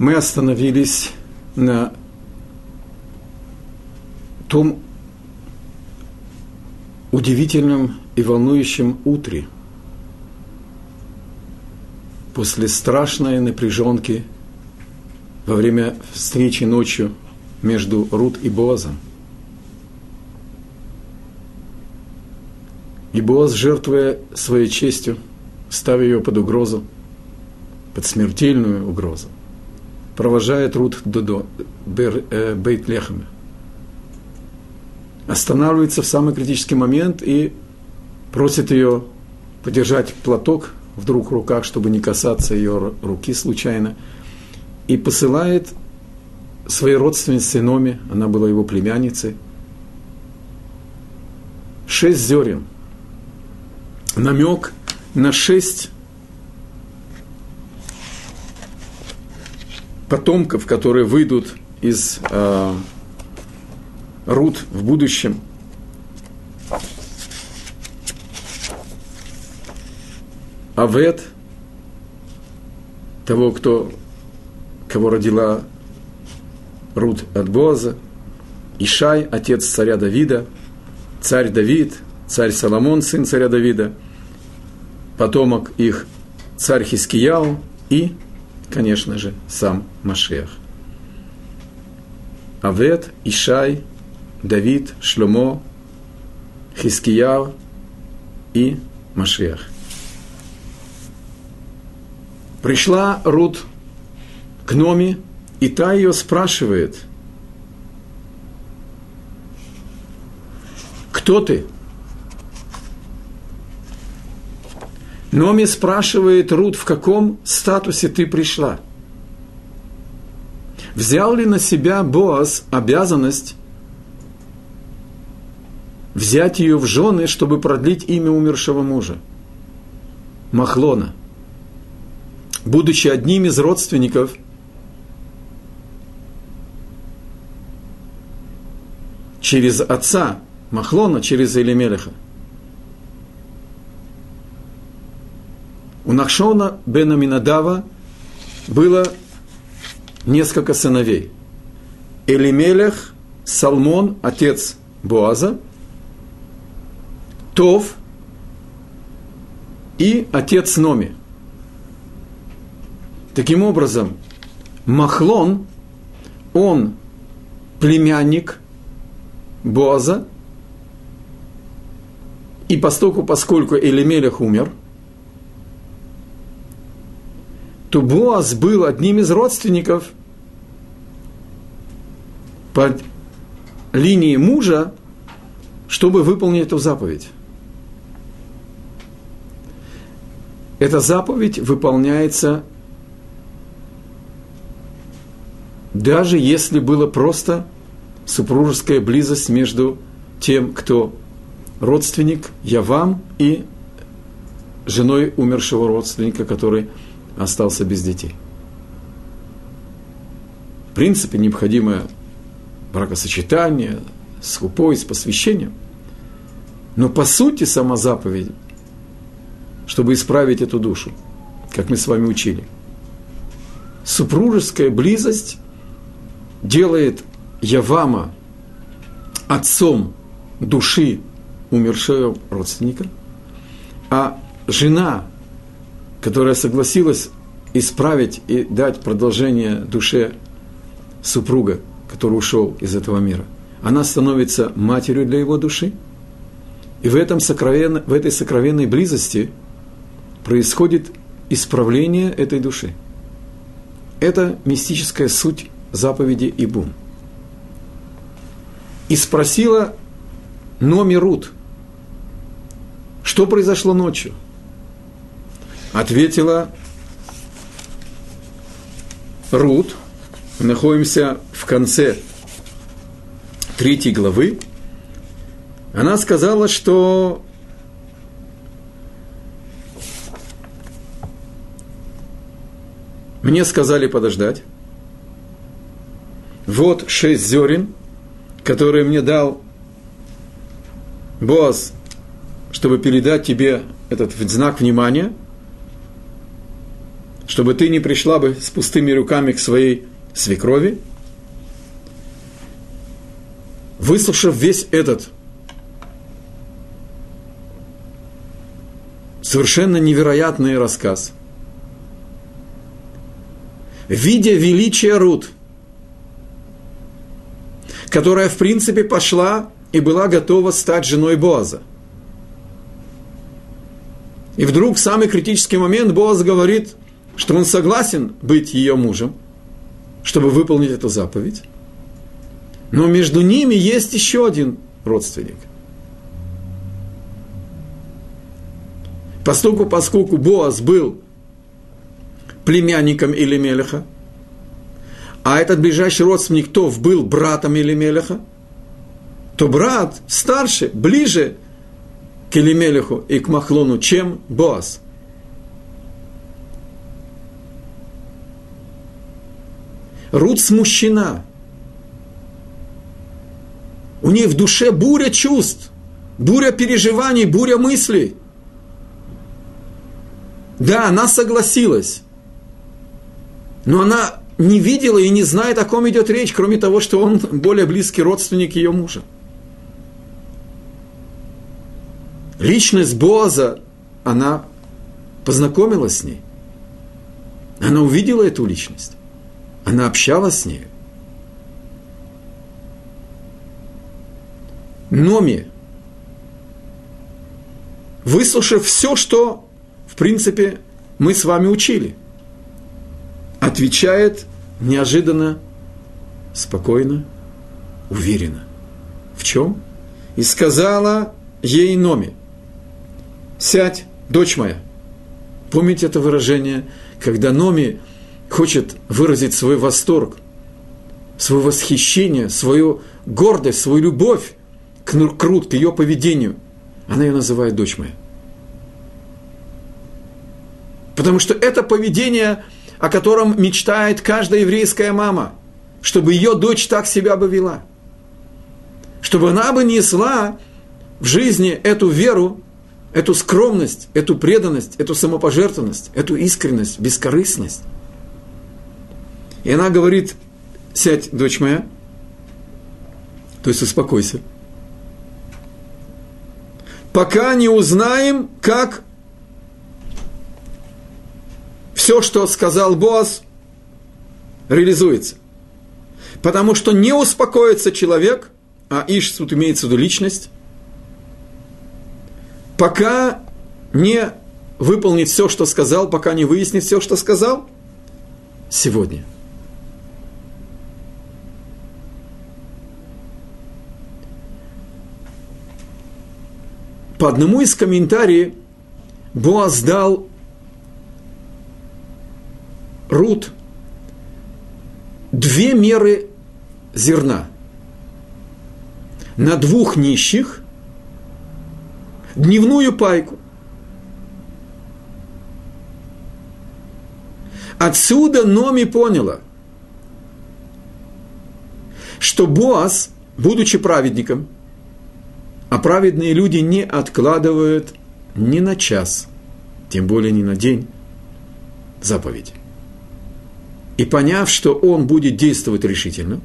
мы остановились на том удивительном и волнующем утре после страшной напряженки во время встречи ночью между Рут и Боазом. И Боаз, жертвуя своей честью, ставя ее под угрозу, под смертельную угрозу, провожает Рут до, э, Бейт-Лехема. Останавливается в самый критический момент и просит ее подержать платок вдруг в руках, чтобы не касаться ее руки случайно, и посылает своей родственнице Номи, она была его племянницей, шесть зерен, намек на шесть потомков, которые выйдут из э, Рут в будущем. Авет, того, кто, кого родила Рут от Боза, Ишай, отец царя Давида, царь Давид, царь Соломон, сын царя Давида, потомок их царь Хискияу и конечно же, сам Машех. Авет, Ишай, Давид, Шломо, Хискияв и Машех. Пришла Рут к Номи, и та ее спрашивает, кто ты? Номи спрашивает Рут, в каком статусе ты пришла? Взял ли на себя Боаз обязанность взять ее в жены, чтобы продлить имя умершего мужа? Махлона. Будучи одним из родственников через отца Махлона, через Элемелеха – У Нахшона бена Минадава было несколько сыновей. Элимелех, Салмон, отец Боаза, Тов и отец Номи. Таким образом, Махлон, он племянник Боаза, и поскольку, поскольку Элимелех умер – то Боаз был одним из родственников под линией мужа, чтобы выполнить эту заповедь. Эта заповедь выполняется даже если была просто супружеская близость между тем, кто родственник, я вам, и женой умершего родственника, который остался без детей. В принципе, необходимое бракосочетание с хупой, с посвящением. Но по сути сама заповедь, чтобы исправить эту душу, как мы с вами учили. Супружеская близость делает Явама отцом души умершего родственника, а жена которая согласилась исправить и дать продолжение душе супруга, который ушел из этого мира, она становится матерью для его души. И в, этом сокровенно, в этой сокровенной близости происходит исправление этой души. Это мистическая суть заповеди Ибум. И спросила Номи Рут, что произошло ночью – Ответила Рут. Мы находимся в конце третьей главы. Она сказала, что мне сказали подождать. Вот шесть зерен, которые мне дал Боас, чтобы передать тебе этот знак внимания – чтобы ты не пришла бы с пустыми руками к своей свекрови, выслушав весь этот совершенно невероятный рассказ, видя величие Рут, которая, в принципе, пошла и была готова стать женой Боаза. И вдруг в самый критический момент Боаз говорит, что он согласен быть ее мужем, чтобы выполнить эту заповедь. Но между ними есть еще один родственник. Поскольку, поскольку Боаз был племянником Илимелеха, а этот ближайший родственник Тов был братом Илимелеха, то брат старше, ближе к Илимелеху и к Махлону, чем Боаз. Рут смущена. У нее в душе буря чувств, буря переживаний, буря мыслей. Да, она согласилась, но она не видела и не знает, о ком идет речь, кроме того, что он более близкий родственник ее мужа. Личность Боза, она познакомилась с ней. Она увидела эту личность. Она общалась с ней. Номи, выслушав все, что, в принципе, мы с вами учили, отвечает неожиданно, спокойно, уверенно. В чем? И сказала ей Номи, сядь, дочь моя. Помните это выражение, когда Номи хочет выразить свой восторг, свое восхищение, свою гордость, свою любовь к Нуркрут, к ее поведению. Она ее называет дочь моя. Потому что это поведение – о котором мечтает каждая еврейская мама, чтобы ее дочь так себя бы вела. Чтобы она бы несла в жизни эту веру, эту скромность, эту преданность, эту самопожертвованность, эту искренность, бескорыстность. И она говорит, сядь, дочь моя, то есть успокойся. Пока не узнаем, как все, что сказал Боаз, реализуется. Потому что не успокоится человек, а Иш тут имеется в виду личность, пока не выполнит все, что сказал, пока не выяснит все, что сказал сегодня. По одному из комментариев Боаз дал Рут две меры зерна. На двух нищих дневную пайку. Отсюда Номи поняла, что Боас, будучи праведником, а праведные люди не откладывают ни на час, тем более ни на день заповеди и поняв, что он будет действовать решительно,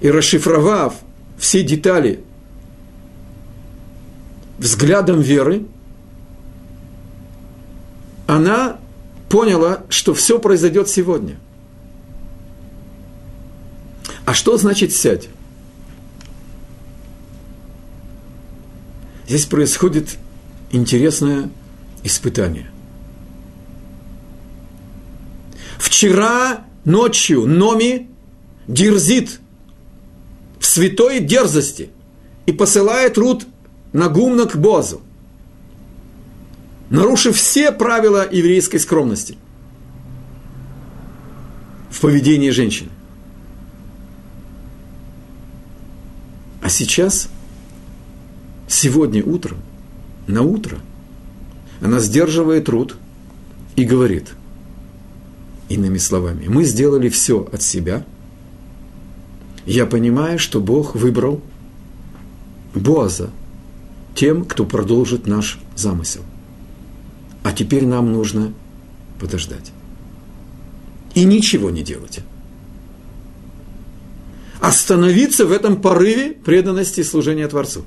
и расшифровав все детали взглядом веры, она поняла, что все произойдет сегодня. А что значит сядь? Здесь происходит интересное испытание. Вчера ночью Номи дерзит в святой дерзости и посылает Рут на гумна к Бозу, нарушив все правила еврейской скромности в поведении женщины. А сейчас, сегодня утром, на утро, она сдерживает Рут и говорит – Иными словами, мы сделали все от себя. Я понимаю, что Бог выбрал Боаза тем, кто продолжит наш замысел. А теперь нам нужно подождать. И ничего не делать. Остановиться в этом порыве преданности служения Творцу.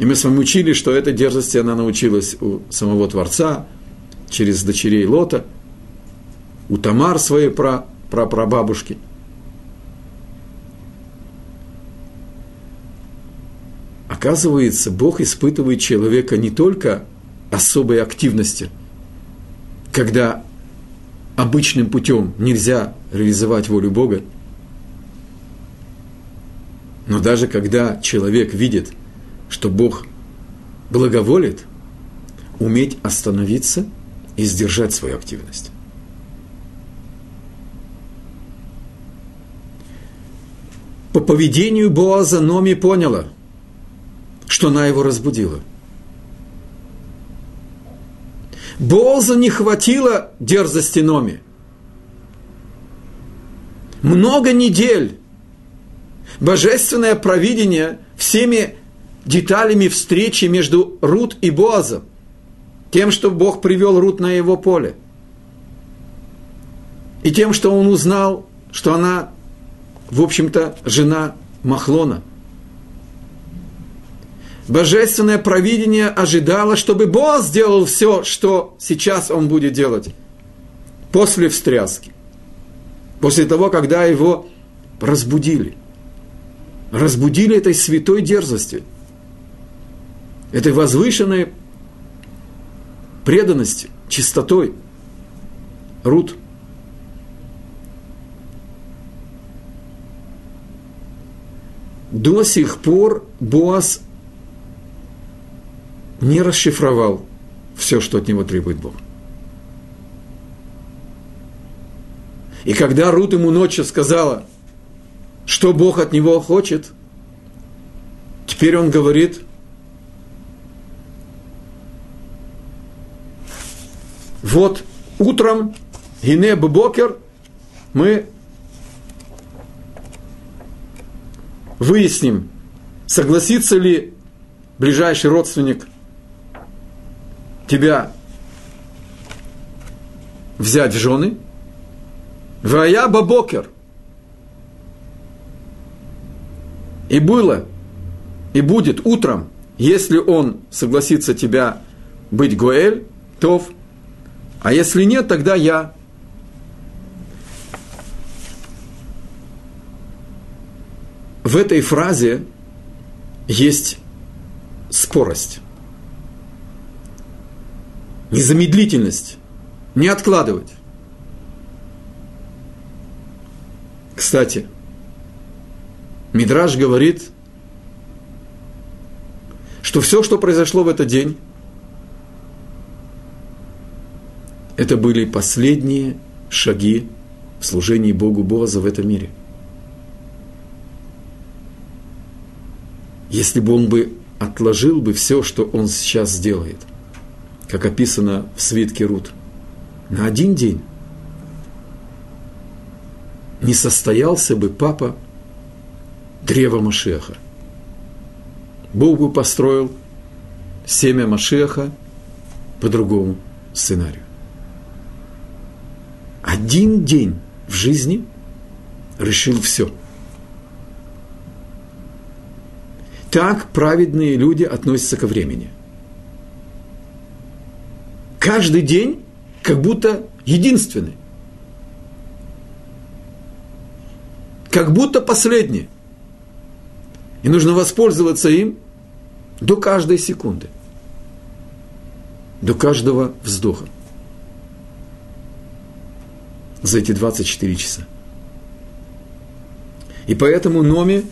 И мы с вами учили, что этой дерзости она научилась у самого Творца, через дочерей Лота, у Тамар своей пра, прапрабабушки. Оказывается, Бог испытывает человека не только особой активности, когда обычным путем нельзя реализовать волю Бога, но даже когда человек видит – что Бог благоволит, уметь остановиться и сдержать свою активность. По поведению Боаза Номи поняла, что она его разбудила. Боаза не хватило дерзости Номи. Много недель божественное провидение всеми деталями встречи между Рут и Боазом, тем, что Бог привел Рут на его поле, и тем, что он узнал, что она, в общем-то, жена Махлона. Божественное провидение ожидало, чтобы Боаз сделал все, что сейчас он будет делать после встряски, после того, когда его разбудили. Разбудили этой святой дерзостью – этой возвышенной преданности, чистотой. Рут. До сих пор Боас не расшифровал все, что от него требует Бог. И когда Рут ему ночью сказала, что Бог от него хочет, теперь он говорит – вот утром, гине бокер, мы выясним, согласится ли ближайший родственник тебя взять в жены. Вая бабокер. И было, и будет утром, если он согласится тебя быть Гоэль, Тов – а если нет, тогда я. В этой фразе есть скорость, незамедлительность, не откладывать. Кстати, Мидраж говорит, что все, что произошло в этот день, Это были последние шаги в служении Богу Боза в этом мире. Если бы он бы отложил бы все, что он сейчас сделает, как описано в свитке Рут, на один день, не состоялся бы папа древа Машеха. Бог бы построил семя Машеха по другому сценарию. Один день в жизни решил все. Так праведные люди относятся ко времени. Каждый день как будто единственный. Как будто последний. И нужно воспользоваться им до каждой секунды. До каждого вздоха за эти 24 часа. И поэтому Номи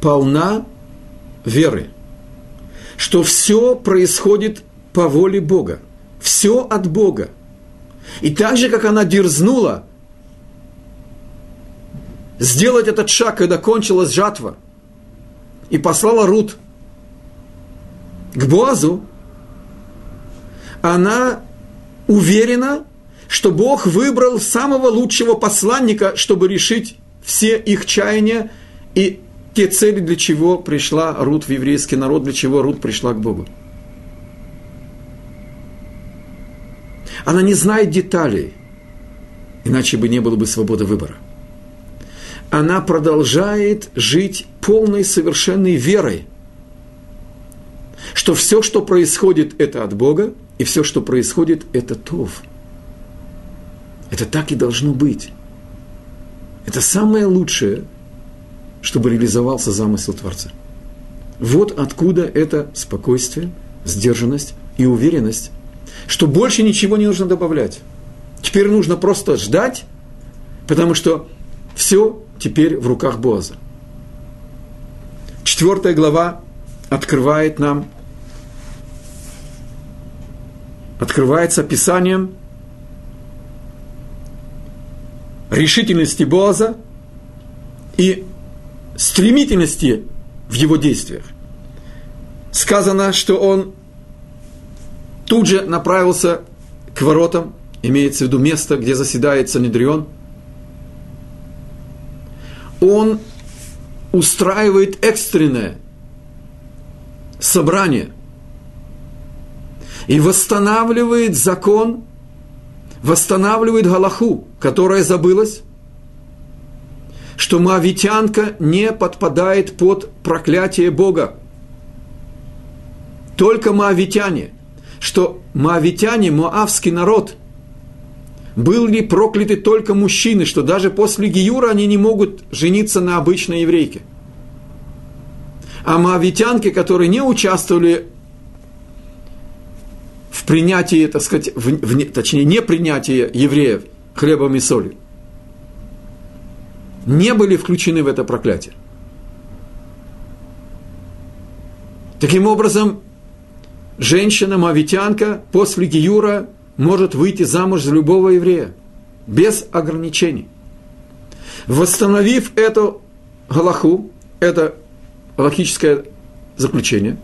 полна веры, что все происходит по воле Бога, все от Бога. И так же, как она дерзнула сделать этот шаг, когда кончилась жатва, и послала Рут к Боазу, она уверена, что Бог выбрал самого лучшего посланника, чтобы решить все их чаяния и те цели, для чего пришла Рут в еврейский народ, для чего Рут пришла к Богу. Она не знает деталей, иначе бы не было бы свободы выбора. Она продолжает жить полной совершенной верой, что все, что происходит, это от Бога, и все, что происходит, это Тов. Это так и должно быть. Это самое лучшее, чтобы реализовался замысел Творца. Вот откуда это спокойствие, сдержанность и уверенность, что больше ничего не нужно добавлять. Теперь нужно просто ждать, потому что все теперь в руках Боза. Четвертая глава открывает нам, открывается описанием решительности Боза и стремительности в его действиях. Сказано, что он тут же направился к воротам, имеется в виду место, где заседает Санедрион. Он устраивает экстренное собрание и восстанавливает закон, восстанавливает Галаху, которая забылась, что Моавитянка не подпадает под проклятие Бога. Только Моавитяне, что Моавитяне, Моавский народ, были прокляты только мужчины, что даже после Гиюра они не могут жениться на обычной еврейке. А моавитянки, которые не участвовали принятии, так сказать, в, в, точнее, не принятии евреев хлебом и солью, не были включены в это проклятие. Таким образом, женщина, мавитянка, после Гиюра может выйти замуж за любого еврея, без ограничений. Восстановив эту галаху, это галахическое заключение,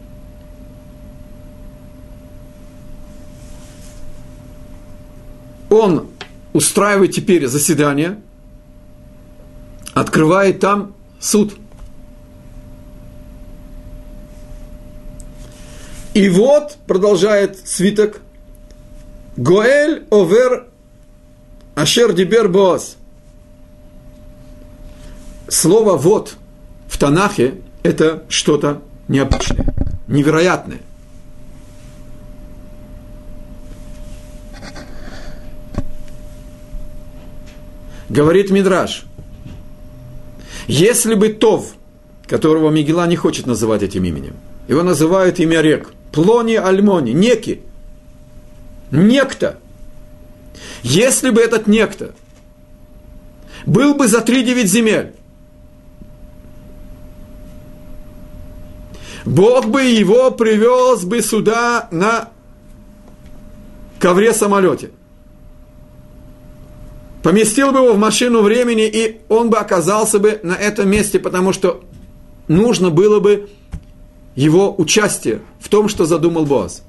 он устраивает теперь заседание – открывает там суд. И вот, продолжает свиток, Гоэль овер ашер дибер боас. Слово «вот» в Танахе – это что-то необычное, невероятное. Говорит Мидраш – если бы Тов, которого Мигела не хочет называть этим именем, его называют имя рек, Плони Альмони, Неки, некто, если бы этот некто был бы за три девять земель, Бог бы его привез бы сюда на ковре самолете – поместил бы его в машину времени, и он бы оказался бы на этом месте, потому что нужно было бы его участие в том, что задумал Боаз.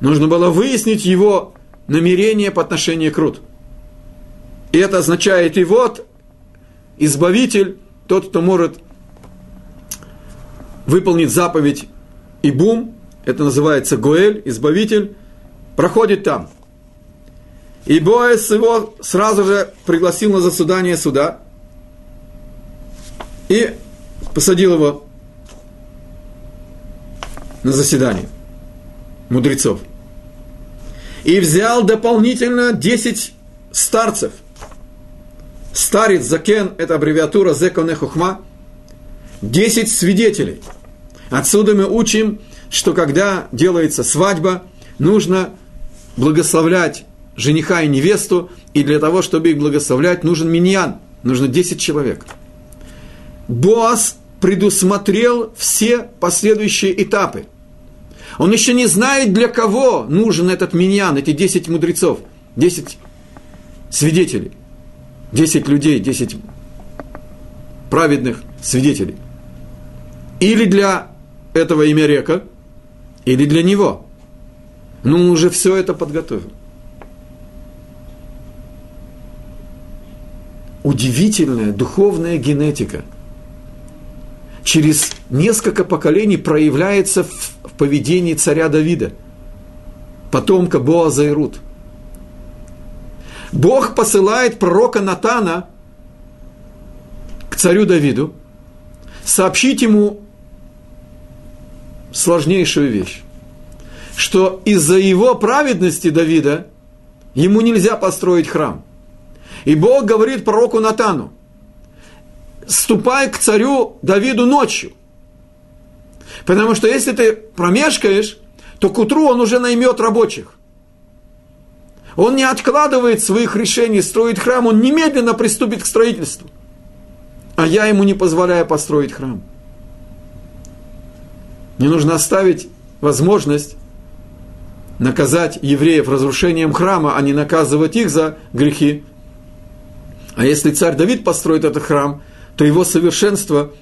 Нужно было выяснить его намерение по отношению к Рут. И это означает, и вот, избавитель, тот, кто может выполнить заповедь и бум, это называется Гоэль, избавитель, проходит там – и Боэс его сразу же пригласил на заседание суда и посадил его на заседание мудрецов. И взял дополнительно 10 старцев. Старец Закен – это аббревиатура Зеконе Хухма. 10 свидетелей. Отсюда мы учим, что когда делается свадьба, нужно благословлять жениха и невесту, и для того, чтобы их благословлять, нужен миньян, нужно 10 человек. Боас предусмотрел все последующие этапы. Он еще не знает, для кого нужен этот миньян, эти 10 мудрецов, 10 свидетелей, 10 людей, 10 праведных свидетелей. Или для этого имя река, или для него. Он уже все это подготовил. Удивительная духовная генетика. Через несколько поколений проявляется в поведении царя Давида, потомка Боаза и. Бог посылает пророка Натана к царю Давиду, сообщить ему сложнейшую вещь, что из-за его праведности Давида ему нельзя построить храм. И Бог говорит пророку Натану, ступай к царю Давиду ночью. Потому что если ты промешкаешь, то к утру он уже наймет рабочих. Он не откладывает своих решений строить храм, он немедленно приступит к строительству. А я ему не позволяю построить храм. Мне нужно оставить возможность наказать евреев разрушением храма, а не наказывать их за грехи. А если царь Давид построит этот храм, то его совершенство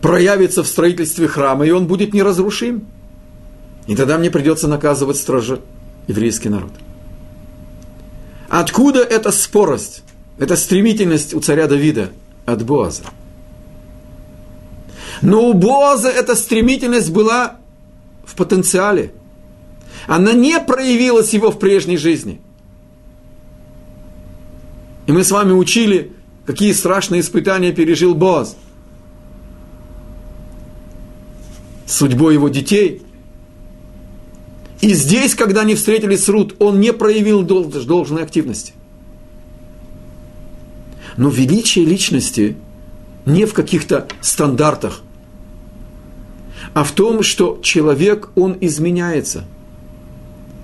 проявится в строительстве храма, и он будет неразрушим. И тогда мне придется наказывать строже еврейский народ. Откуда эта спорость, эта стремительность у царя Давида от Боаза? Но у Боаза эта стремительность была в потенциале. Она не проявилась его в прежней жизни. И мы с вами учили, какие страшные испытания пережил Боаз. Судьбой его детей. И здесь, когда они встретились с Рут, он не проявил должной активности. Но величие личности не в каких-то стандартах, а в том, что человек, он изменяется.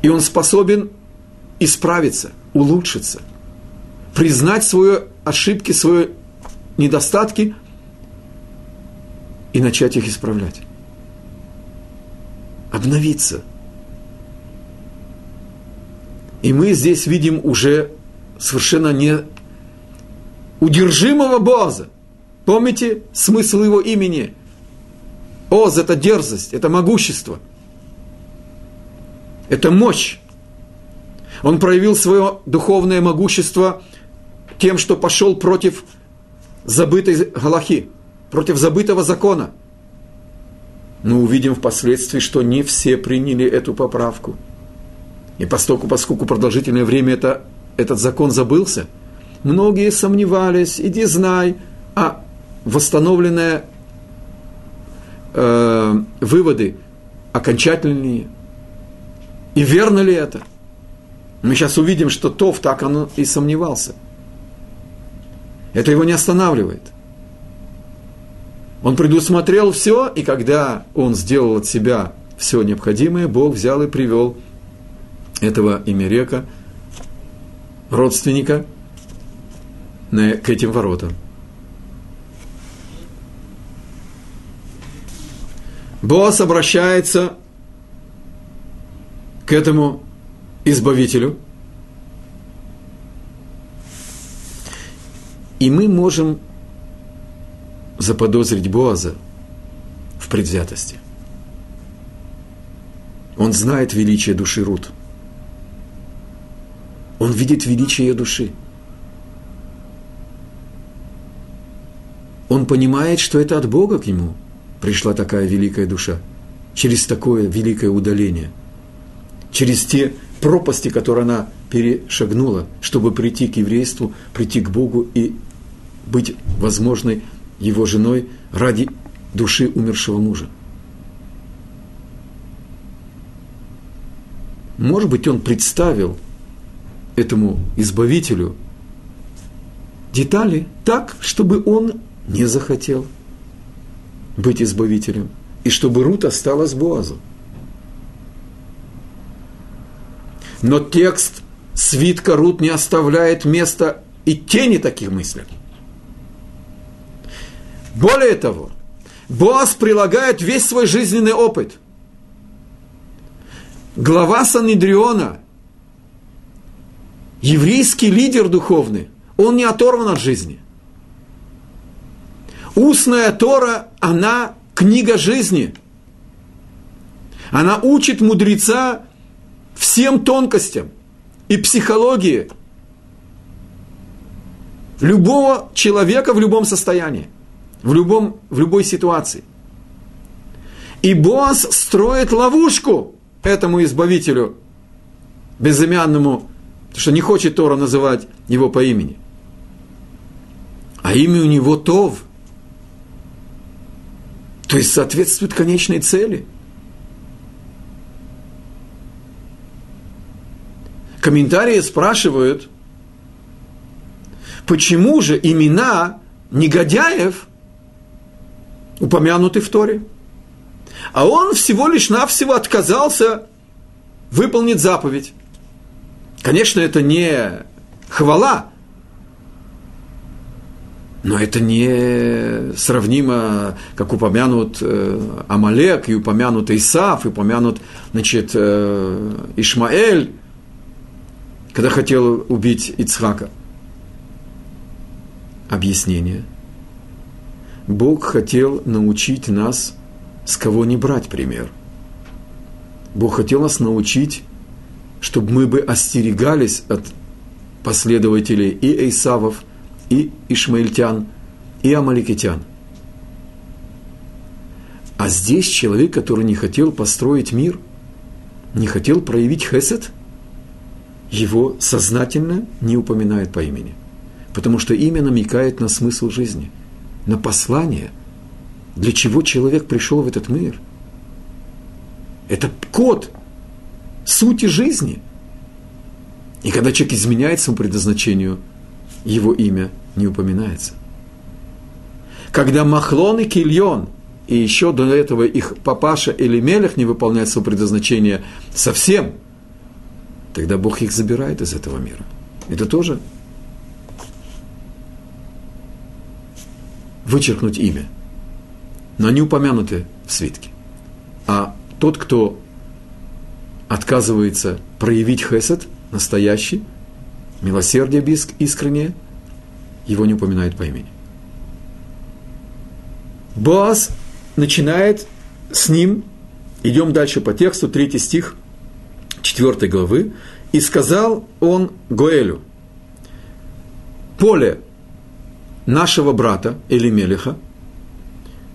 И он способен исправиться, улучшиться, признать свои ошибки, свои недостатки и начать их исправлять. Обновиться. И мы здесь видим уже совершенно не удержимого Боза. Помните смысл его имени – Оз – это дерзость, это могущество, это мощь. Он проявил свое духовное могущество тем, что пошел против забытой Галахи, против забытого закона. Но увидим впоследствии, что не все приняли эту поправку. И поскольку, поскольку продолжительное время это, этот закон забылся, многие сомневались, иди знай, а восстановленная э, выводы окончательные. И верно ли это? Мы сейчас увидим, что Тов так он и сомневался. Это его не останавливает. Он предусмотрел все, и когда он сделал от себя все необходимое, Бог взял и привел этого Имерека, родственника, к этим воротам. Боас обращается к этому избавителю. И мы можем заподозрить Боаза в предвзятости. Он знает величие души Рут. Он видит величие ее души. Он понимает, что это от Бога к нему – пришла такая великая душа, через такое великое удаление, через те пропасти, которые она перешагнула, чтобы прийти к еврейству, прийти к Богу и быть возможной его женой ради души умершего мужа. Может быть, он представил этому избавителю детали так, чтобы он не захотел – быть избавителем, и чтобы Рут осталась Боазом. Но текст свитка Рут не оставляет места и тени таких мыслей. Более того, Боаз прилагает весь свой жизненный опыт. Глава Санедриона, еврейский лидер духовный, он не оторван от жизни. Устная Тора, она книга жизни. Она учит мудреца всем тонкостям и психологии любого человека в любом состоянии, в, любом, в любой ситуации. И Боас строит ловушку этому избавителю, безымянному Потому что не хочет Тора называть его по имени. А имя у него Тов. То есть соответствует конечной цели. Комментарии спрашивают, почему же имена негодяев упомянуты в Торе? А он всего лишь навсего отказался выполнить заповедь. Конечно, это не хвала, но это не сравнимо, как упомянут э, Амалек, и упомянут Исав, и упомянут, значит, э, Ишмаэль, когда хотел убить Ицхака. Объяснение. Бог хотел научить нас, с кого не брать пример. Бог хотел нас научить, чтобы мы бы остерегались от последователей и Исавов, и ишмаильтян, и амаликитян. А здесь человек, который не хотел построить мир, не хотел проявить хесед, его сознательно не упоминает по имени. Потому что имя намекает на смысл жизни, на послание, для чего человек пришел в этот мир. Это код сути жизни. И когда человек изменяет своему предназначению, его имя не упоминается. Когда Махлон и Кильон, и еще до этого их папаша или Мелех не выполняет свое предназначение совсем, тогда Бог их забирает из этого мира. Это тоже вычеркнуть имя. Но они упомянуты в свитке. А тот, кто отказывается проявить хесед, настоящий, милосердие искреннее, его не упоминает по имени. Боаз начинает с ним, идем дальше по тексту, третий стих, 4 главы, и сказал он Гоэлю, поле нашего брата Элимелиха,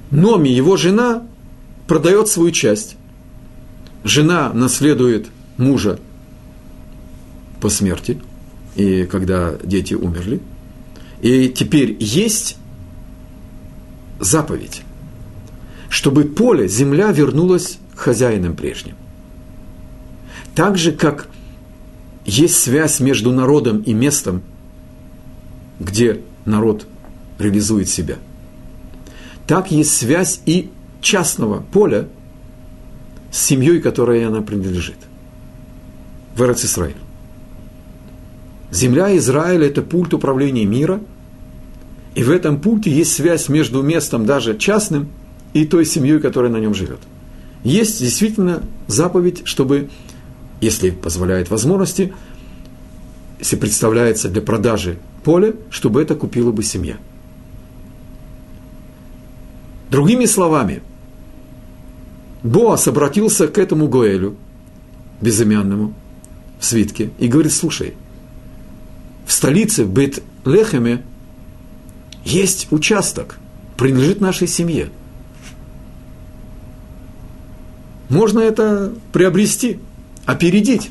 Номи, его жена, продает свою часть. Жена наследует мужа по смерти, и когда дети умерли – и теперь есть заповедь, чтобы поле, земля вернулась хозяинам прежним. Так же, как есть связь между народом и местом, где народ реализует себя, так есть связь и частного поля с семьей, которой она принадлежит. В Израиль. Земля Израиля – это пульт управления мира, и в этом пульте есть связь между местом даже частным и той семьей, которая на нем живет. Есть действительно заповедь, чтобы, если позволяет возможности, если представляется для продажи поле, чтобы это купила бы семья. Другими словами, Боас обратился к этому Гоэлю, безымянному, в свитке, и говорит, слушай – в столице Бет-Лехеме есть участок, принадлежит нашей семье. Можно это приобрести, опередить.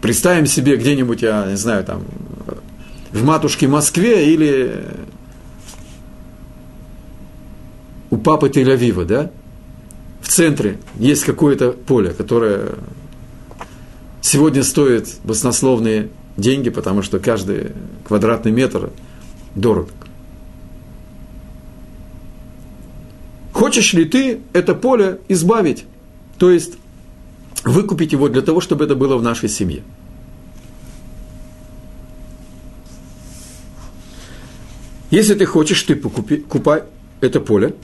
Представим себе где-нибудь, я не знаю, там, в матушке Москве или у папы Тель-Авива, да? В центре есть какое-то поле, которое сегодня стоит баснословные деньги, потому что каждый квадратный метр дорог. Хочешь ли ты это поле избавить? То есть выкупить его для того, чтобы это было в нашей семье. Если ты хочешь, ты покупи, купай это поле.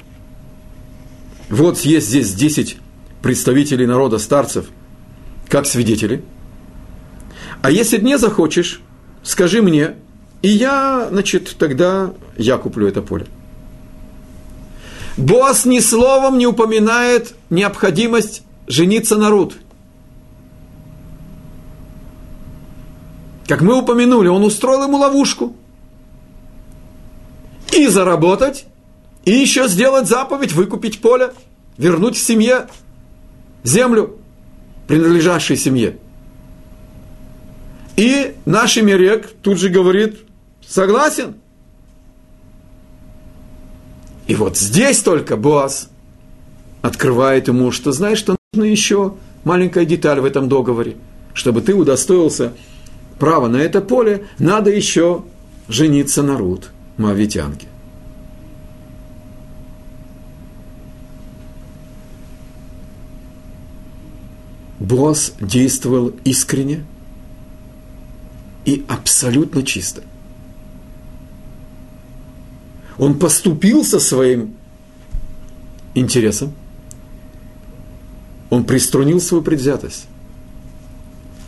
Вот есть здесь 10 представителей народа, старцев – как свидетели. А если не захочешь, скажи мне, и я, значит, тогда я куплю это поле. Босс ни словом не упоминает необходимость жениться на Рут. Как мы упомянули, он устроил ему ловушку. И заработать, и еще сделать заповедь, выкупить поле, вернуть в семье землю принадлежащей семье. И наш Имерек тут же говорит, согласен. И вот здесь только Боас открывает ему, что знаешь, что нужно еще маленькая деталь в этом договоре. Чтобы ты удостоился права на это поле, надо еще жениться на Рут, Моавитянке. Боас действовал искренне и абсолютно чисто. Он поступил со своим интересом, он приструнил свою предвзятость.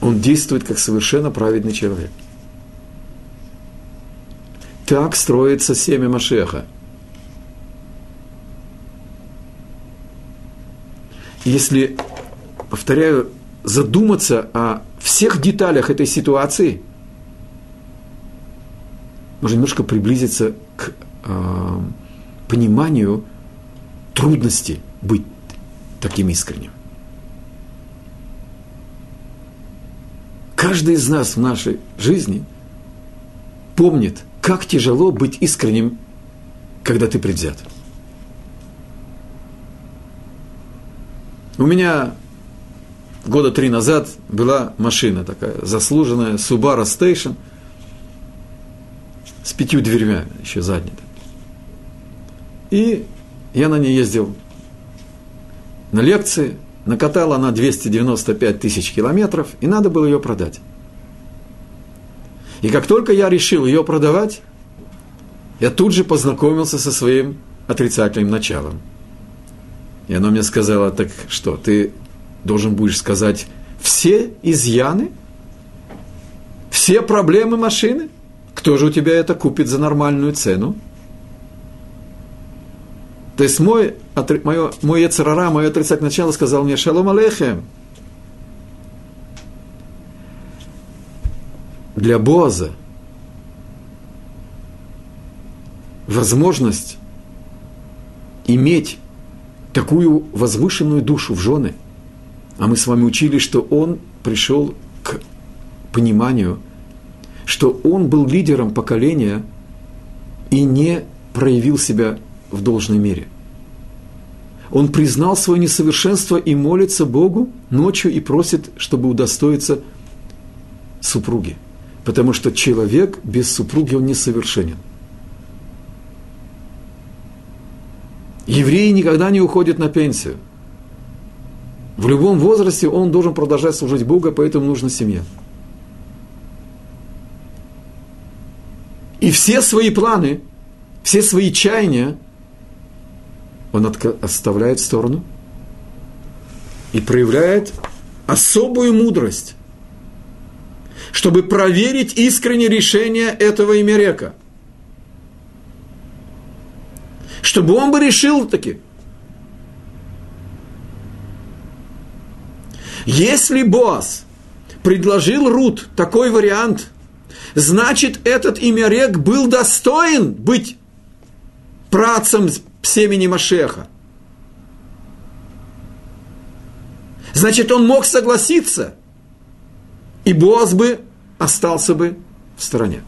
Он действует как совершенно праведный человек. Так строится семя Машеха. Если повторяю, задуматься о всех деталях этой ситуации, можно немножко приблизиться к э, пониманию трудности быть таким искренним. Каждый из нас в нашей жизни помнит, как тяжело быть искренним, когда ты предвзят. У меня года три назад была машина такая заслуженная, Subaru Station, с пятью дверьми, еще задней. И я на ней ездил на лекции, накатала она 295 тысяч километров, и надо было ее продать. И как только я решил ее продавать, я тут же познакомился со своим отрицательным началом. И оно мне сказала, так что, ты должен будешь сказать все изъяны, все проблемы машины. Кто же у тебя это купит за нормальную цену? То есть мой, мое, мой Ецарара, мое отрицательное начало сказал мне «Шалом алейхем». Для Боза возможность иметь такую возвышенную душу в жены – а мы с вами учили, что он пришел к пониманию, что он был лидером поколения и не проявил себя в должной мере. Он признал свое несовершенство и молится Богу ночью и просит, чтобы удостоиться супруги. Потому что человек без супруги, он несовершенен. Евреи никогда не уходят на пенсию – в любом возрасте он должен продолжать служить Богу, поэтому нужна семья. И все свои планы, все свои чаяния он оставляет в сторону и проявляет особую мудрость, чтобы проверить искреннее решение этого имерека. Чтобы он бы решил таки – Если Боас предложил Рут такой вариант, значит, этот Имярек был достоин быть працем семени Машеха. Значит, он мог согласиться, и Боас бы остался бы в стороне.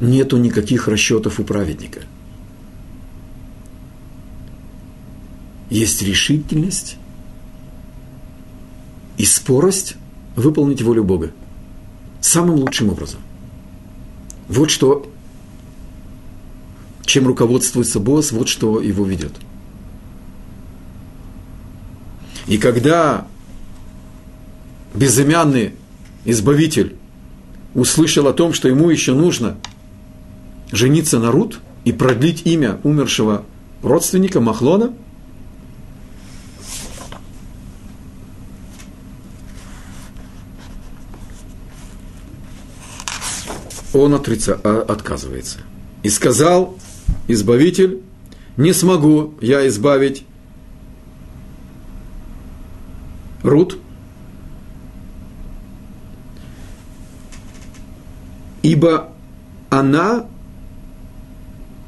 Нету никаких расчетов у праведника – есть решительность и спорость выполнить волю Бога самым лучшим образом. Вот что, чем руководствуется босс, вот что его ведет. И когда безымянный избавитель услышал о том, что ему еще нужно жениться на Рут и продлить имя умершего родственника Махлона – он отрица, а, отказывается. И сказал Избавитель, не смогу я избавить Рут, ибо она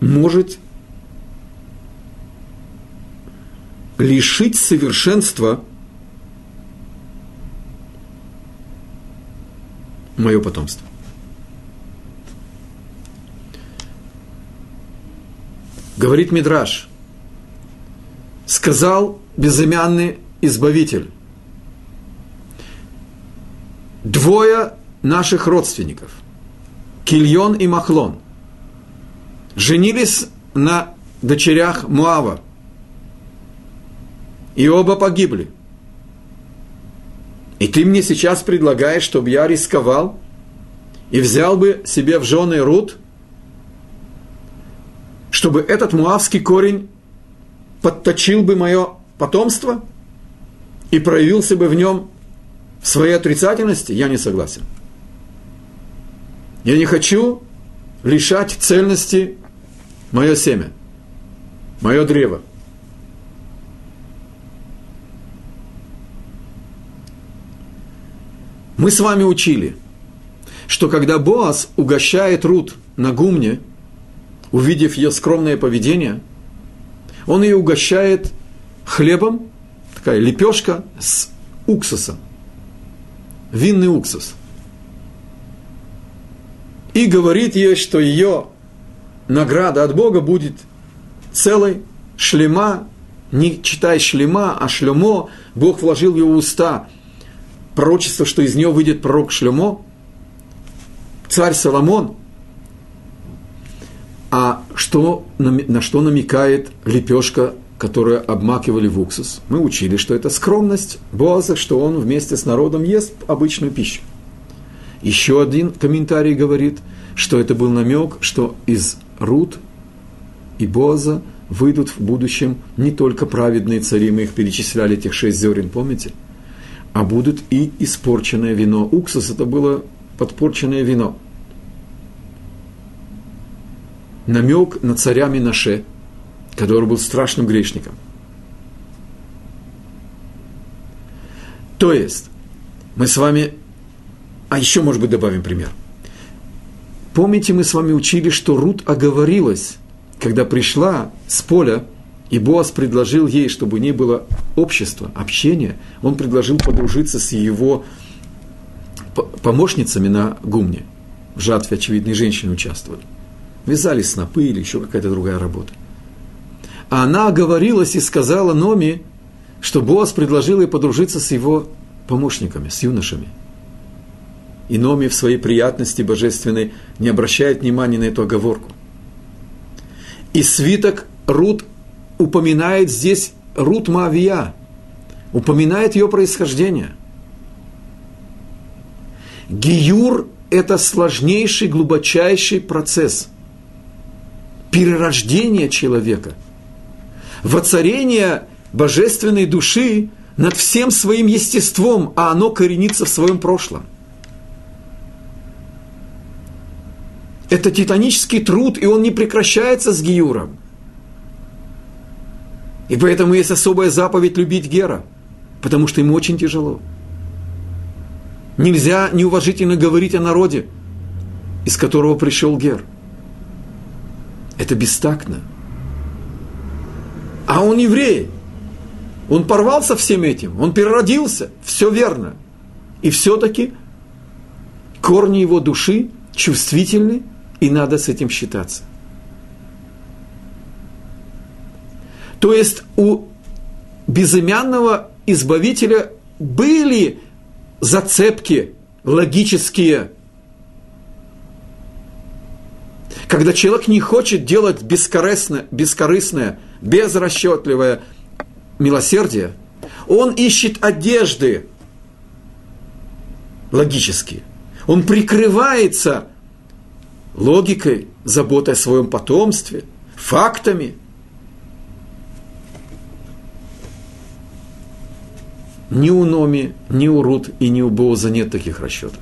может лишить совершенства мое потомство. Говорит Мидраш, сказал безымянный избавитель, двое наших родственников, Кильон и Махлон, женились на дочерях Муава, и оба погибли. И ты мне сейчас предлагаешь, чтобы я рисковал и взял бы себе в жены Рут, чтобы этот муавский корень подточил бы мое потомство и проявился бы в нем в своей отрицательности, я не согласен. Я не хочу лишать цельности мое семя, мое древо. Мы с вами учили, что когда Боас угощает Рут на гумне, увидев ее скромное поведение, он ее угощает хлебом, такая лепешка с уксусом, винный уксус. И говорит ей, что ее награда от Бога будет целой, шлема, не читай шлема, а шлемо, Бог вложил в его уста пророчество, что из нее выйдет пророк Шлемо, царь Соломон. А что, на что намекает лепешка, которую обмакивали в уксус? Мы учили, что это скромность Боаза, что он вместе с народом ест обычную пищу. Еще один комментарий говорит, что это был намек, что из Рут и Боаза выйдут в будущем не только праведные цари, мы их перечисляли, этих шесть зерен, помните – а будут и испорченное вино. Уксус это было подпорченное вино. Намек на царя Минаше, который был страшным грешником. То есть, мы с вами, а еще, может быть, добавим пример. Помните, мы с вами учили, что Рут оговорилась, когда пришла с поля и Боас предложил ей, чтобы у ней было общество, общение, он предложил подружиться с его помощницами на гумне. В жатве, очевидно, и женщины участвовали. Вязали снопы или еще какая-то другая работа. А она оговорилась и сказала Номи, что Боас предложил ей подружиться с его помощниками, с юношами. И Номи в своей приятности божественной не обращает внимания на эту оговорку. И свиток Рут упоминает здесь Рут Мавия, упоминает ее происхождение. Гиюр – это сложнейший, глубочайший процесс перерождения человека, воцарения божественной души над всем своим естеством, а оно коренится в своем прошлом. Это титанический труд, и он не прекращается с Гиюром – и поэтому есть особая заповедь любить Гера, потому что ему очень тяжело. Нельзя неуважительно говорить о народе, из которого пришел Гер. Это бестактно. А он еврей. Он порвался всем этим, он переродился, все верно. И все-таки корни его души чувствительны, и надо с этим считаться. То есть у безымянного избавителя были зацепки логические. Когда человек не хочет делать бескорыстное, бескорыстное безрасчетливое милосердие, он ищет одежды логические. Он прикрывается логикой, заботой о своем потомстве, фактами – Ни у Номи, ни у Рут и ни у Боуза нет таких расчетов.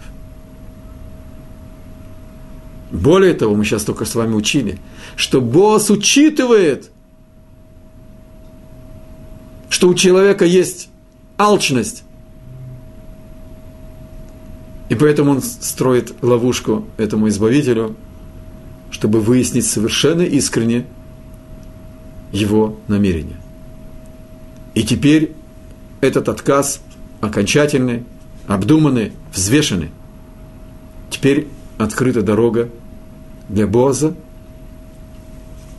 Более того, мы сейчас только с вами учили, что Боас учитывает, что у человека есть алчность. И поэтому он строит ловушку этому избавителю, чтобы выяснить совершенно искренне его намерение. И теперь этот отказ окончательный, обдуманный, взвешенный. Теперь открыта дорога для Боза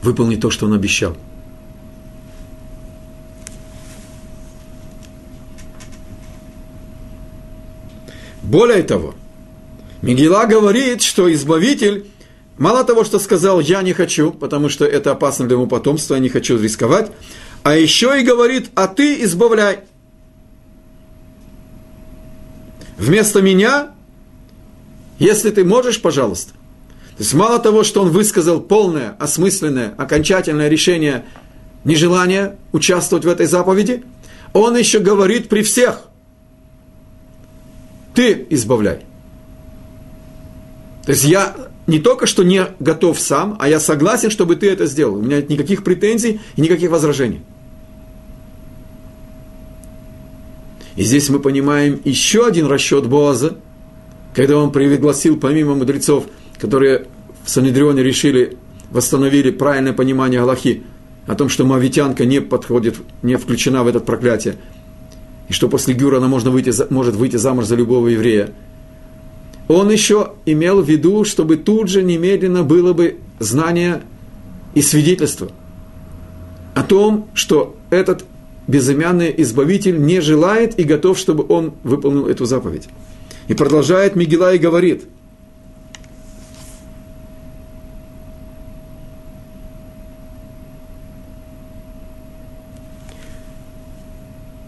выполнить то, что он обещал. Более того, Мигела говорит, что Избавитель мало того, что сказал «я не хочу», потому что это опасно для его потомства, я не хочу рисковать, а еще и говорит «а ты избавляй». Вместо меня, если ты можешь, пожалуйста. То есть мало того, что он высказал полное, осмысленное, окончательное решение нежелания участвовать в этой заповеди, он еще говорит при всех, ты избавляй. То есть я не только что не готов сам, а я согласен, чтобы ты это сделал. У меня нет никаких претензий и никаких возражений. И здесь мы понимаем еще один расчет Боаза, когда он пригласил помимо мудрецов, которые в Санедрионе решили, восстановили правильное понимание Галахи, о том, что мавитянка не подходит, не включена в это проклятие, и что после Гюра она можно выйти, может выйти замуж за любого еврея. Он еще имел в виду, чтобы тут же немедленно было бы знание и свидетельство о том, что этот безымянный избавитель не желает и готов, чтобы он выполнил эту заповедь. И продолжает Мигела и говорит,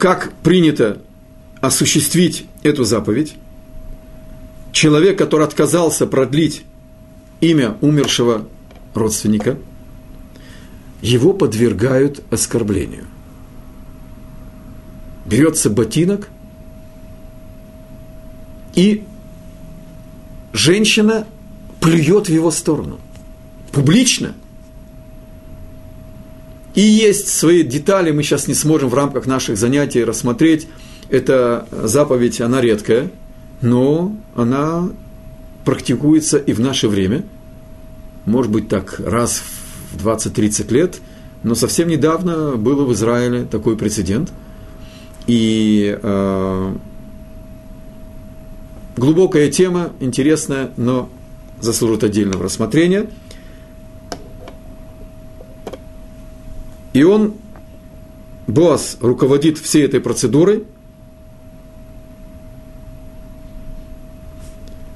как принято осуществить эту заповедь, человек, который отказался продлить имя умершего родственника, его подвергают оскорблению берется ботинок, и женщина плюет в его сторону. Публично. И есть свои детали, мы сейчас не сможем в рамках наших занятий рассмотреть. Эта заповедь, она редкая, но она практикуется и в наше время. Может быть, так раз в 20-30 лет, но совсем недавно был в Израиле такой прецедент – и э, глубокая тема, интересная, но заслужит отдельного рассмотрения. И он, Боас, руководит всей этой процедурой,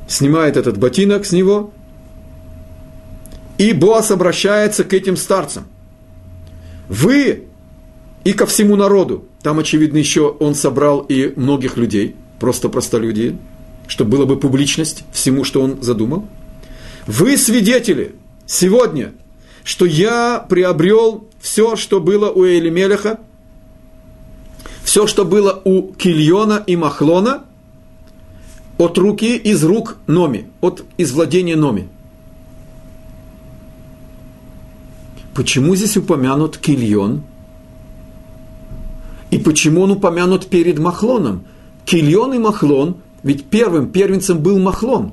снимает этот ботинок с него, и Боас обращается к этим старцам. Вы и ко всему народу. Там, очевидно, еще он собрал и многих людей, просто простолюдей, чтобы была бы публичность всему, что он задумал. Вы свидетели сегодня, что я приобрел все, что было у Элимелеха, все, что было у Кильона и Махлона, от руки, из рук Номи, от из владения Номи. Почему здесь упомянут Кильон – и почему он упомянут перед Махлоном? Кильон и Махлон, ведь первым первенцем был Махлон.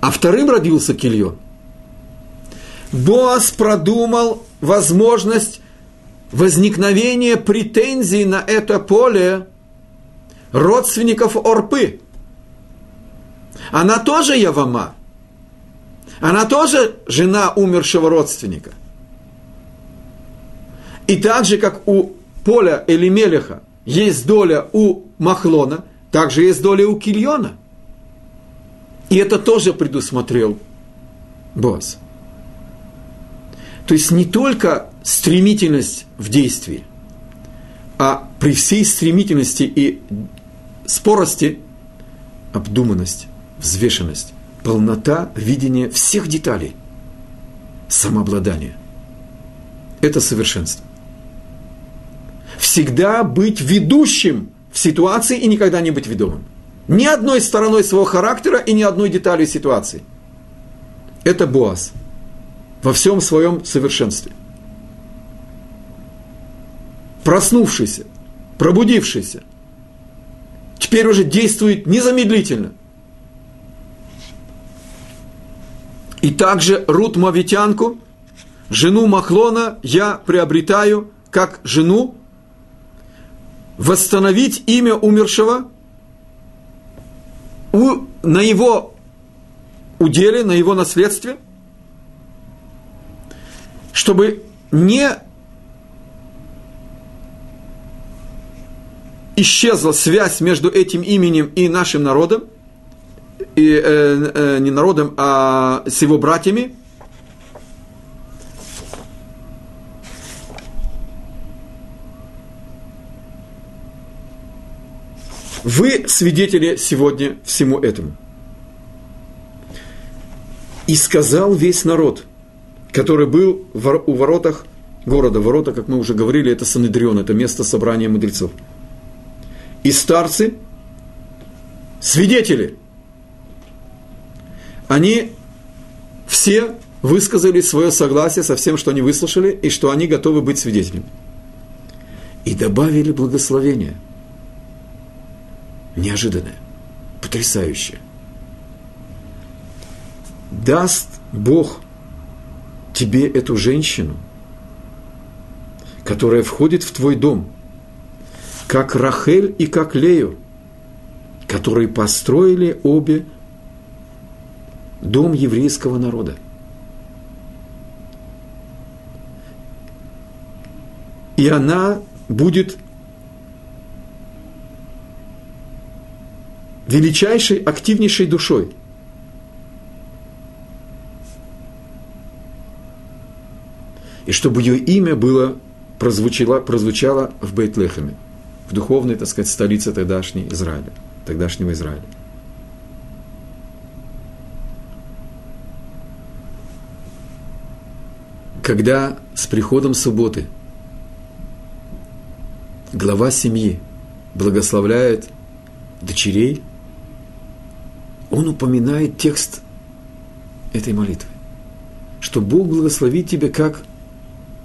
А вторым родился Кильон. Боас продумал возможность возникновения претензий на это поле родственников Орпы. Она тоже Явама. Она тоже жена умершего родственника – и так же, как у поля Элимелеха есть доля у Махлона, также есть доля у Кильона. И это тоже предусмотрел Боаз. То есть не только стремительность в действии, а при всей стремительности и спорости обдуманность, взвешенность, полнота видения всех деталей, самообладание. Это совершенство всегда быть ведущим в ситуации и никогда не быть ведомым. Ни одной стороной своего характера и ни одной деталью ситуации. Это Боас во всем своем совершенстве. Проснувшийся, пробудившийся, теперь уже действует незамедлительно. И также Рут Мавитянку, жену Махлона, я приобретаю как жену восстановить имя умершего у, на его уделе, на его наследстве, чтобы не исчезла связь между этим именем и нашим народом, и, э, э, не народом, а с его братьями, Вы свидетели сегодня всему этому. И сказал весь народ, который был у воротах города. Ворота, как мы уже говорили, это Санедрион, это место собрания мудрецов. И старцы, свидетели, они все высказали свое согласие со всем, что они выслушали, и что они готовы быть свидетелями. И добавили благословение – неожиданное, потрясающее. Даст Бог тебе эту женщину, которая входит в твой дом, как Рахель и как Лею, которые построили обе дом еврейского народа. И она будет величайшей, активнейшей душой. И чтобы ее имя было, прозвучало, прозвучало в Бейтлехеме, в духовной, так сказать, столице тогдашней Израиля, тогдашнего Израиля. Когда с приходом субботы глава семьи благословляет дочерей – он упоминает текст этой молитвы. Что Бог благословит тебя как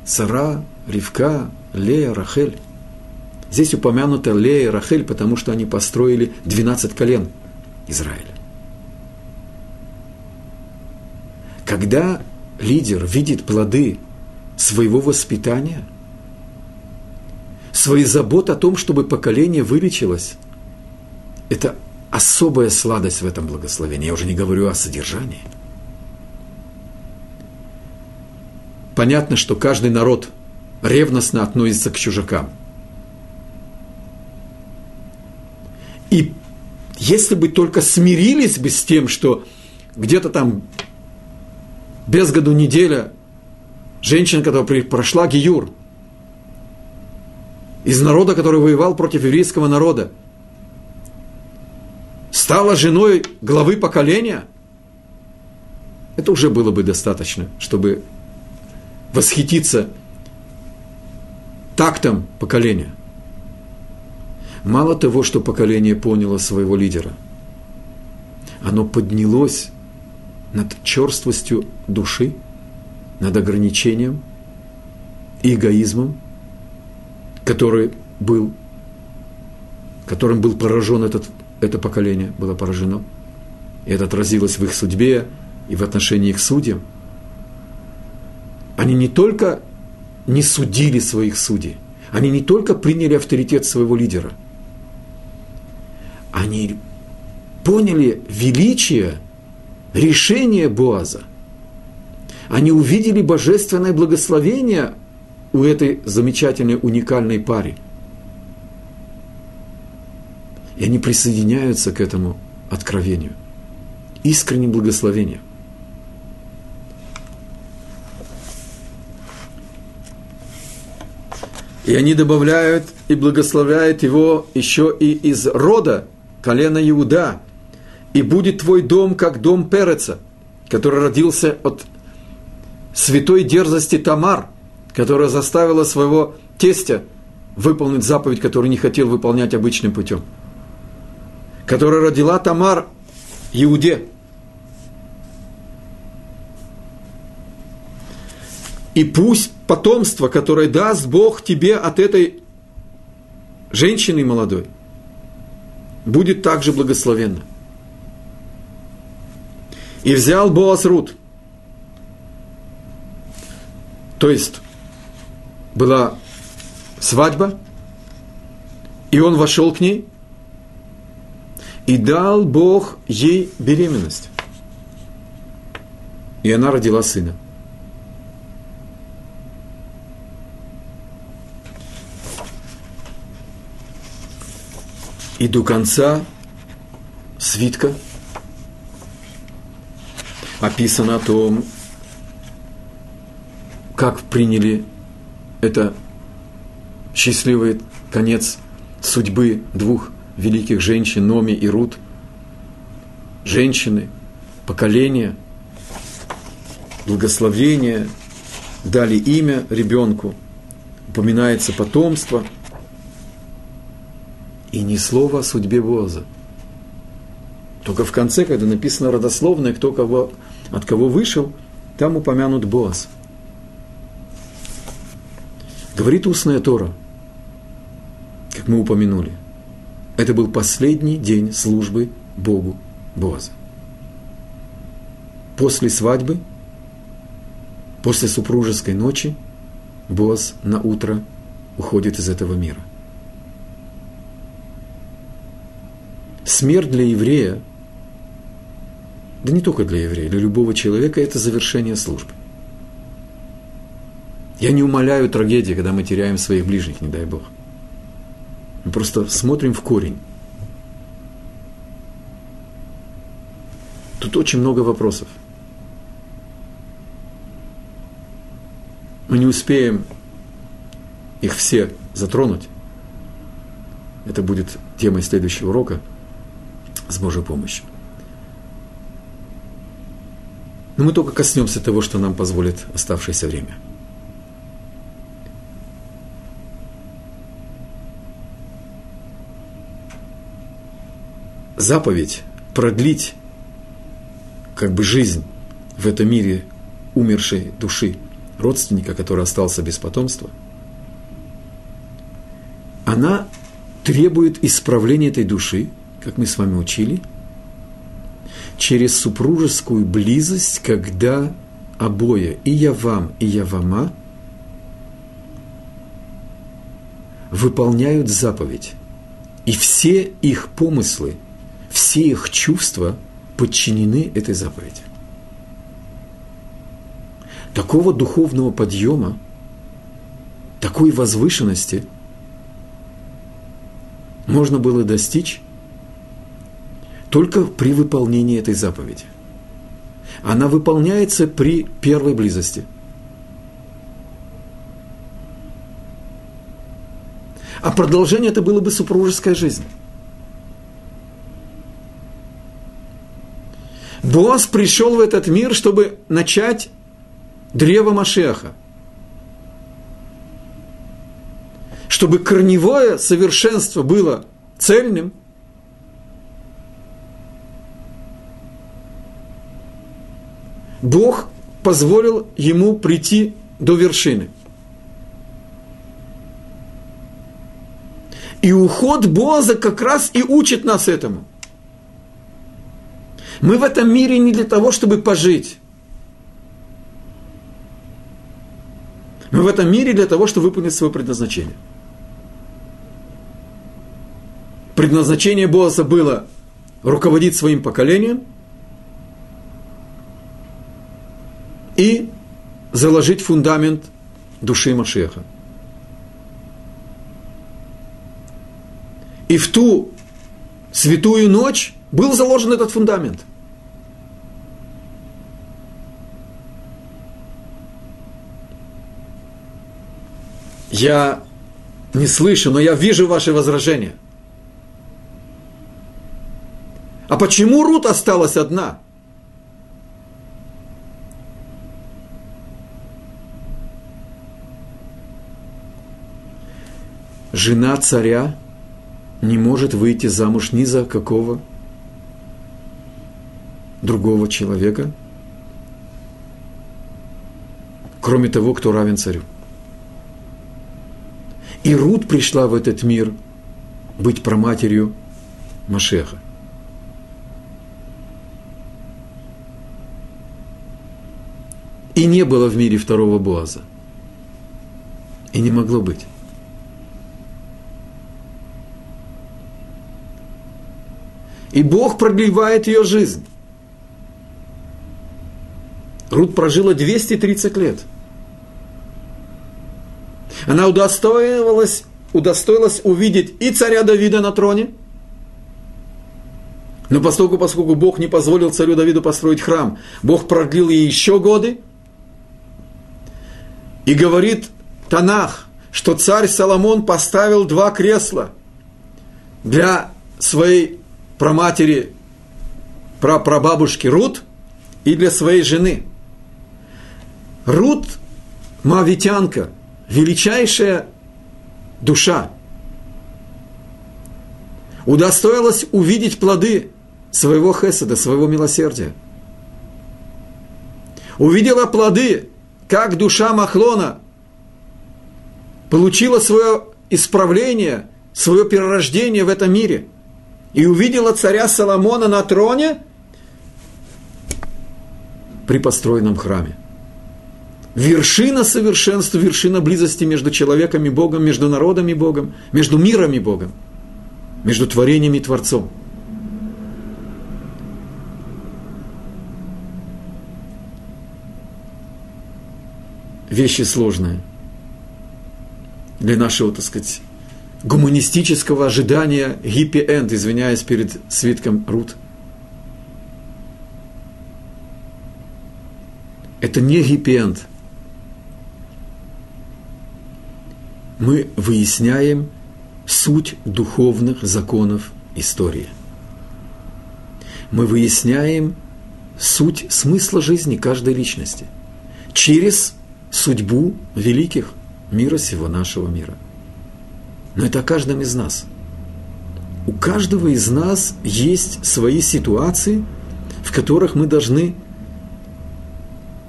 Сара, Ривка, Лея, Рахель. Здесь упомянута Лея и Рахель, потому что они построили 12 колен Израиля. Когда лидер видит плоды своего воспитания, свои заботы о том, чтобы поколение вылечилось, это особая сладость в этом благословении. Я уже не говорю о содержании. Понятно, что каждый народ ревностно относится к чужакам. И если бы только смирились бы с тем, что где-то там без году неделя женщина, которая прошла Гиюр, из народа, который воевал против еврейского народа – стала женой главы поколения, это уже было бы достаточно, чтобы восхититься тактом поколения. Мало того, что поколение поняло своего лидера, оно поднялось над черствостью души, над ограничением и эгоизмом, который был, которым был поражен этот это поколение было поражено. И это отразилось в их судьбе и в отношении их судьям. Они не только не судили своих судей, они не только приняли авторитет своего лидера, они поняли величие решения Боаза. Они увидели божественное благословение у этой замечательной, уникальной паре – и они присоединяются к этому откровению, искренним благословением. И они добавляют и благословляют его еще и из рода колена Иуда. И будет твой дом, как дом Переца, который родился от святой дерзости Тамар, которая заставила своего тестя выполнить заповедь, которую не хотел выполнять обычным путем – которая родила Тамар Иуде. И пусть потомство, которое даст Бог тебе от этой женщины молодой, будет также благословенно. И взял Боас Рут. То есть была свадьба, и он вошел к ней – И дал Бог ей беременность. И она родила сына. И до конца свитка описано о том, как приняли это счастливый конец судьбы двух великих женщин, Номи и Рут. Женщины, поколения, благословение, дали имя ребенку, упоминается потомство, и ни слова о судьбе Боза. Только в конце, когда написано родословное, кто кого, от кого вышел, там упомянут Боаз. Говорит устная Тора, как мы упомянули. Это был последний день службы Богу Боаза. После свадьбы, после супружеской ночи, Боаз на утро уходит из этого мира. Смерть для еврея – да не только для еврея, для любого человека это завершение службы. Я не умоляю трагедии, когда мы теряем своих ближних, не дай Бог. Мы просто смотрим в корень. Тут очень много вопросов. Мы не успеем их все затронуть. Это будет темой следующего урока с Божьей помощью. Но мы только коснемся того, что нам позволит оставшееся время. Заповедь продлить как бы жизнь в этом мире умершей души родственника, который остался без потомства, она требует исправления этой души, как мы с вами учили – через супружескую близость, когда обои, и я вам, и я вама, выполняют заповедь. И все их помыслы, все их чувства подчинены этой заповеди. Такого духовного подъема, такой возвышенности можно было достичь только при выполнении этой заповеди. Она выполняется при первой близости. А продолжение это было бы супружеская жизнь. Босс пришел в этот мир, чтобы начать древо Машеха. Чтобы корневое совершенство было цельным – Бог позволил ему прийти до вершины. И уход Боза как раз и учит нас этому. Мы в этом мире не для того, чтобы пожить. Мы в этом мире для того, чтобы выполнить свое предназначение. Предназначение Боза было руководить своим поколением – и заложить фундамент души Машеха. И в ту святую ночь был заложен этот фундамент. Я не слышу, но я вижу ваши возражения. А почему Рут осталась одна? Жена царя не может выйти замуж ни за какого другого человека, кроме того, кто равен царю. И Рут пришла в этот мир быть проматерью Машеха. И не было в мире второго Боаза. И не могло быть. И Бог продлевает ее жизнь. Рут прожила 230 лет. Она удостоилась, удостоилась увидеть и царя Давида на троне, но поскольку, поскольку Бог не позволил царю Давиду построить храм, Бог продлил ей еще годы, и говорит Танах, что царь Соломон поставил два кресла для своей праматери, прапрабабушки Рут и для своей жены. Рут – мавитянка, величайшая душа. Удостоилась увидеть плоды своего хеседа, своего милосердия. Увидела плоды, как душа Махлона получила свое исправление, свое перерождение в этом мире. И увидела царя Соломона на троне при построенном храме. Вершина совершенства, вершина близости между человеком и Богом, между народом и Богом, между миром и Богом, между творением и Творцом. Вещи сложные – для нашего, так сказать, гуманистического ожидания гиппи-энд, извиняюсь перед свитком Рут. Это не гиппи-энд. Мы выясняем суть духовных законов истории. Мы выясняем суть смысла жизни каждой личности через судьбу великих – мира всего нашего мира. Но это о каждом из нас. У каждого из нас есть свои ситуации, в которых мы должны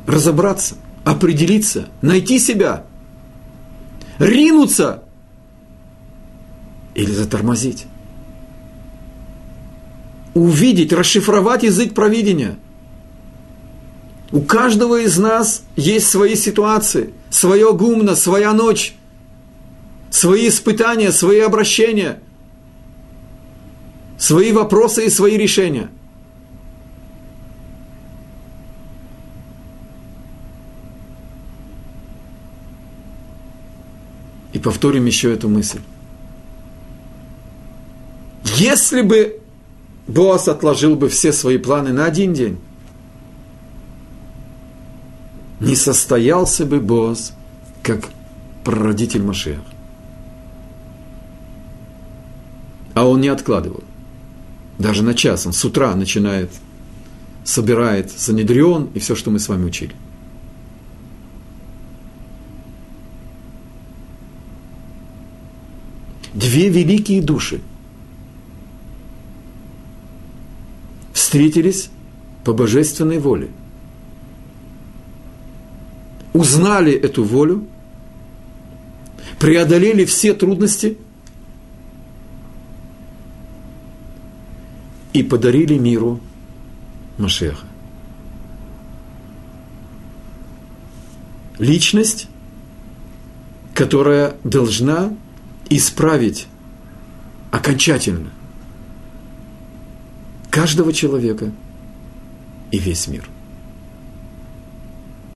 разобраться, определиться, найти себя, ринуться или затормозить. Увидеть, расшифровать язык провидения – у каждого из нас есть свои ситуации, свое гумно, своя ночь, свои испытания, свои обращения, свои вопросы и свои решения. И повторим еще эту мысль. Если бы Боас отложил бы все свои планы на один день, не состоялся бы Боаз как прародитель Машех. А он не откладывал. Даже на час. Он с утра начинает, собирает Санедрион и все, что мы с вами учили. Две великие души встретились по божественной воле – узнали эту волю, преодолели все трудности и подарили миру Машеха. Личность, которая должна исправить окончательно каждого человека и весь мир.